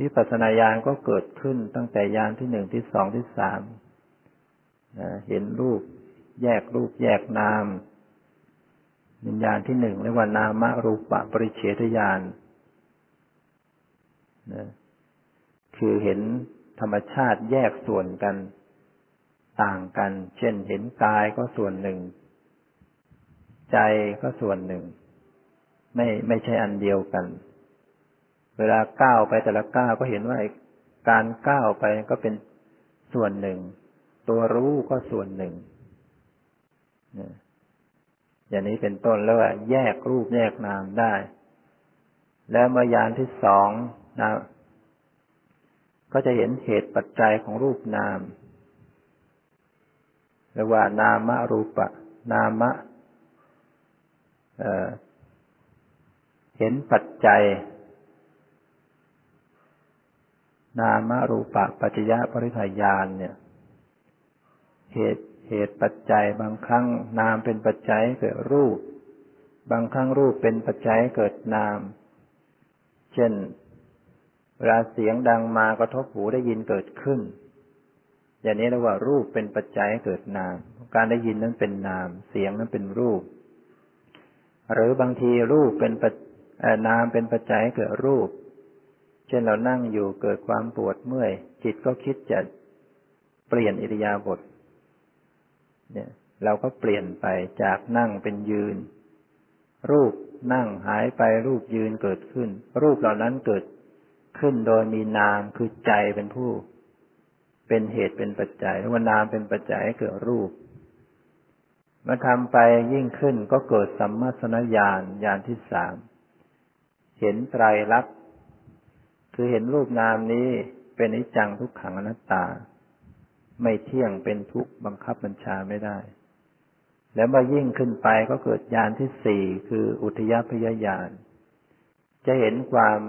วิปัสสนาญาณก็เกิดขึ้นตั้งแต่ญาณที่หนึ่งที่สองที่สามเห็นรูป แยกรูปแยกนาม วิญญาณที่หนึ่งเรียกว่านามรูปะปริเฉทญาณคือเห็นธรรมชาติแยกส่วนกันต่างกัน เช่นเห็นกายก็ส่วนหนึ่ง ใจก็ส่วนหนึ่ง ไม่ไม่ใช่อันเดียวกัน เวลาก้าวไปแต่ละก้าวก็เห็นว่าการก้าวไปก็เป็นส่วนหนึ่ง ตัวรู้ก็ส่วนหนึ่ง อย่างนี้เป็นต้นแล้วว่าแยกรูปแยกนามได้ แล้วมายานที่สองนะก็จะเห็นเหตุปัจจัยของรูปนามเรียกว่านามรูปะ นามะเเห็นปัจจัย นามรูปะปัจจยะปริทายานเนี่ย เหตุ เหตุปัจจัย บางครั้งนามเป็นปัจจัยเกิดรูป บางครั้งรูปเป็นปัจจัยเกิดนาม เช่นเวลาเสียงดังมากระทบหูได้ยินเกิดขึ้น อย่างนี้เรียกว่ารูปเป็นปัจจัยเกิดนาม การได้ยินนั้นเป็นนาม เสียงนั้นเป็นรูป หรือบางทีรูปเป็นนามเป็นปัจจัยเกิดรูป เช่นเรานั่งอยู่เกิดความปวดเมื่อย จิตก็คิดจะเปลี่ยนอิริยาบถ เนี่ยเราก็เปลี่ยนไปจากนั่งเป็นยืน รูปนั่งหายไปรูปยืนเกิดขึ้น รูปเหล่านั้นเกิดขึ้นโดยมีนามคือใจเป็นผู้ เป็นเหตุเป็นปัจจัยว่านามเป็นปัจจัยให้เกิดรูปเมื่อทำไปยิ่งขึ้นก็เกิดสัมมาสนญาณญาณที่สามเห็นไตรลักษณ์คือเห็นรูปนามนี้เป็นนิจังทุกขังอนัตตา ไม่เที่ยงเป็นทุกข์บังคับบัญชาไม่ได้ แล้วมายิ่งขึ้นไปก็เกิดญาณที่สี่คืออุทยพยญาณจะเห็นความ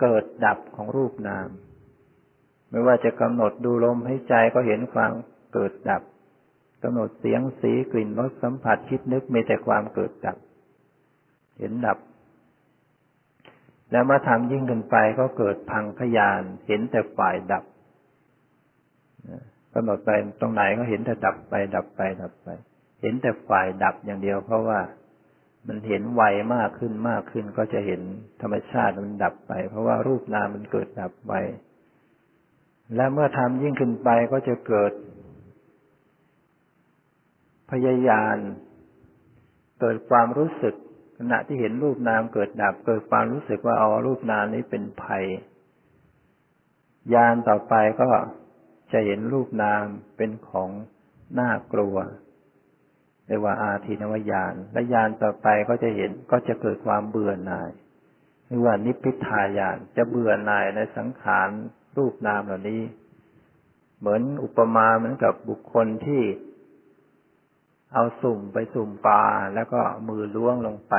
เกิดดับของรูปนาม ไม่ว่าจะกำหนดดูลมให้ใจก็เห็นความเกิดดับกำหนดเสียงสีกลิ่นรสสัมผัสคิดนึกมีแต่ความเกิดดับ เห็นดับ แล้วมาทำยิ่งขึ้นไปก็เกิดพังขยาน เห็นแต่ฝ่ายดับ กำหนดไปตรงไหนก็เห็นแต่ดับไป ดับไป ดับไป เห็นแต่ฝ่ายดับอย่างเดียว เพราะว่ามันเห็นไวมากขึ้นมากขึ้นก็จะเห็นธรรมชาติมันดับไป เพราะว่ารูปนามมันเกิดดับไป และเมื่อทำยิ่งขึ้นไปก็จะเกิด พยายานเกิดความรู้สึกขณะที่เห็นรูปนามเกิดดับ เกิดความรู้สึกว่าเอ๋อรูปนามนี้เป็นภัย ยานต่อไปก็ จะเห็นรูปนามเป็นของน่ากลัวเรียกว่าอาทินวญาณและญาณต่อไปก็จะเห็นก็จะเกิดความเบื่อหน่ายเรียกว่านิพพิทายานจะเบื่อหน่ายในสังขารรูปนามเหล่านี้ เหมือนอุปมาเหมือนกับบุคคลที่ เอาสุ่มไปสุ่มปลาแล้วก็มือล้วงลงไป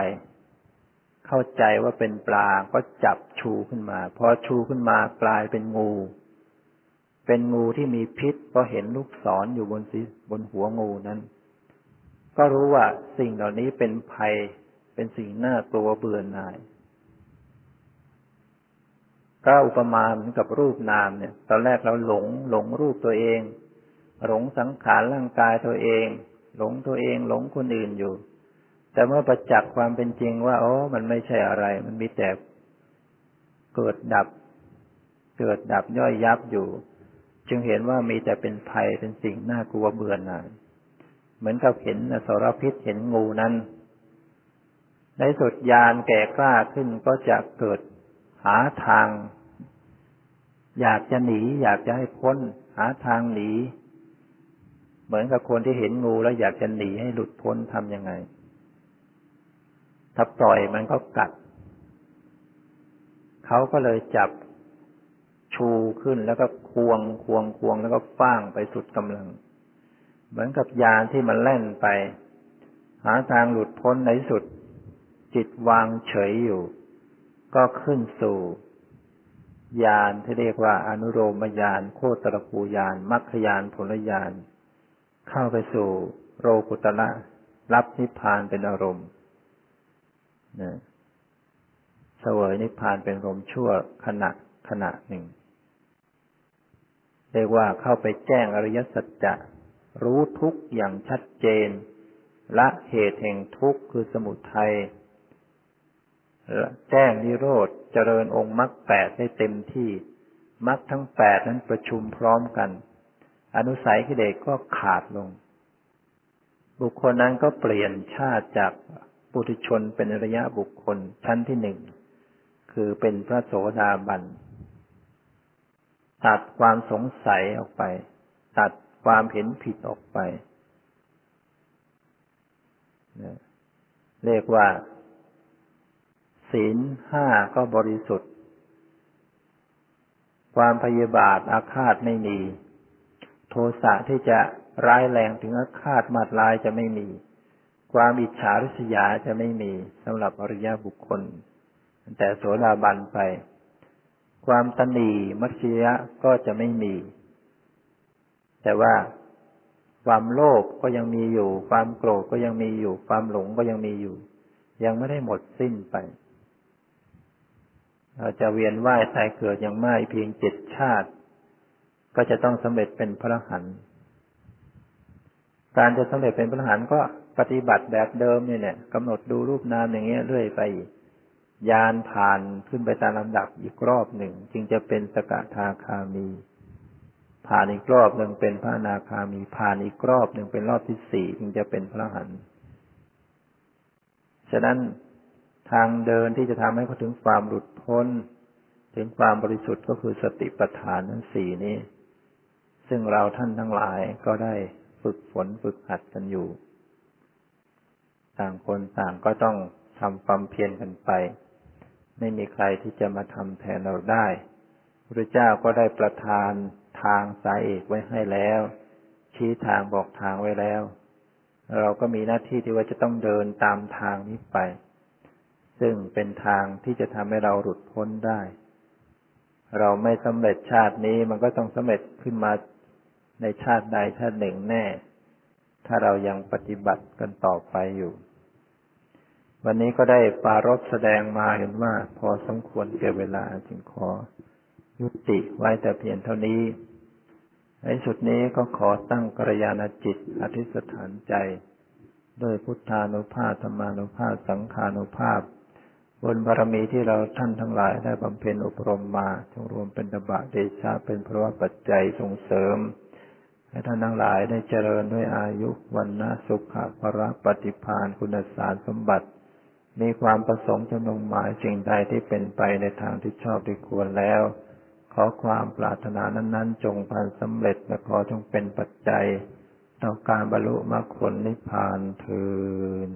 เข้าใจว่าเป็นปลาก็จับชูขึ้นมา พอชูขึ้นมากลายเป็นงู เป็นงูที่มีพิษก็เห็นลูกศรออยู่บนสีบนหัวงูนั้น ก็รู้ว่าสิ่งเหล่านี้เป็นภัยเป็นสิ่งน่ากลัวเบื่อหน่ายก็อุปมาเหมือนกับรูปนามเนี่ย ตอนแรกเราหลงหลงรูปตัวเอง หลงสังขารร่างกายตัวเอง หลงตัวเองหลงคนอื่นอยู่ แต่เมื่อประจักษ์ความเป็นจริงว่าโอ้มันไม่ใช่อะไร มันมีแต่เกิดดับ เกิดดับย่อยยับอยู่ จึงเห็นว่ามีแต่เป็นภัยเป็นสิ่งน่ากลัวเบื่อหน่าย เหมือนกับเห็นอสรพิษเห็นงูนั้น ในสุดยานแก่กล้าขึ้นก็จะเกิดหาทาง อยากจะหนี อยากจะให้พ้น หาทางหนี เหมือนกับคนที่เห็นงูแล้วอยากจะหนีให้หลุดพ้นทำยังไง ถ้าปล่อยมันก็กัด เขาก็เลยจับ ชูขึ้นแล้วก็ควงควงควงแล้วก็ฟ้างไปสุดกำลัง เหมือนกับยานที่มันแล่นไป หาทางหลุดพ้นในสุด จิตวางเฉยอยู่ ก็ขึ้นสู่ยานที่เรียกว่าอนุโลมยานโคตรภูยานมัคคยานผลยานเข้าไปสู่โรกุตละรับนิพพานเป็นอารมณ์นะเสวยนิพพานเป็นอารมชั่วขณะขณะหนึ่ง เรียกว่าเข้าไปแจ้งอริยสัจจะรู้ทุกอย่างชัดเจน ละเหตุแห่งทุกข์คือสมุทัยแจ้งนิโรธเจริญองค์มรรคแปดได้เต็มที่มรรคทั้งแปดนั้นประชุมพร้อมกัน อนุสัยกิเลสก็ขาดลง บุคคลนั้นก็เปลี่ยนชาติจากปุถุชนเป็นระยะบุคคลชั้นที่หนึ่งคือเป็นพระโสดาบัน ตัดความสงสัยออกไป ตัดความเห็นผิดออกไป เรียกว่า ศีลห้าก็บริสุทธิ์ ความพยาบาทอาฆาตไม่มี โทสะที่จะร้ายแรงถึงอาฆาตมาดลายจะไม่มี ความอิจฉาริษยาจะไม่มีสำหรับอริยบุคคล แต่โสดาบันไป ความตนีมัชยะก็จะไม่มี แต่ว่าความโลภก็ยังมีอยู่ ความโกรธก็ยังมีอยู่ ความหลงก็ยังมีอยู่ ยังไม่ได้หมดสิ้นไป เราจะเวียนว่ายตายเกิดยังไม่เพียงเจ็ดชาติ ก็จะต้องสำเร็จเป็นพระหันการจะสำเร็จเป็นพระหันก็ปฏิบัติแบบเดิมเนี่ยกำหนดดูรูปนามอย่างเงี้ยเรื่อยไป ยานผ่านขึ้นไปตามลำดับอีกรอบหนึ่ง จึงจะเป็นสกทาคามี ผ่านอีกรอบหนึ่งเป็นพระนาคามี ผ่านอีกรอบหนึ่งเป็นรอบที่สี่ถึงจะเป็นพระหันฉะนั้นทางเดินที่จะทำให้เขาถึงความหลุดพ้น ถึงความบริสุทธิ์ก็คือสติปัฏฐานทั้งสี่นี้ ซึ่งเราท่านทั้งหลายก็ได้ฝึกฝนฝึกหัดกันอยู่ ต่างคนต่างก็ต้องทำความเพียรกันไป ไม่มีใครที่จะมาทำแทนเราได้พระเจ้าก็ได้ประทานทางสายเอกไว้ให้แล้ว ชี้ทางบอกทางไว้แล้ว เราก็มีหน้าที่ที่ว่าจะต้องเดินตามทางนี้ไป ซึ่งเป็นทางที่จะทำให้เราหลุดพ้นได้ เราไม่สำเร็จชาตินี้มันก็ต้องสำเร็จขึ้นมาในชาติใดชาติหนึ่งแน่ ถ้าเรายังปฏิบัติกันต่อไปอยู่ วันนี้ก็ได้ปารบแสดงมาเห็นว่า พอสมควรเก่เวลาจึงขอยุติไว้แต่เพียงเท่านี้ ในสุดนี้ก็ขอตั้งกระยาณจิตอธิษฐานใจด้วยพุทธานุภาพธรรมานุภาพสังขานุภาพ บนบารมีที่เราท่านทั้งหลายได้บำเพ็ญอบรมมาจงรวมเป็นตบะเดชะเป็นพระวปัจจัยส่งเสริมให้ท่านทั้งหลายได้เจริญด้วยอายุวันนะสุขะภระปฏิพานคุณสารสมบัติ มีความประสงค์จำนงหมายสิ่งใดที่เป็นไปในทางที่ชอบที่ควรแล้ว ขอความปรารถนานั้น ๆ จงพันสำเร็จและขอจงเป็นปัจจัย ต่อการบรรลุมรรคผลนิพพานเถิด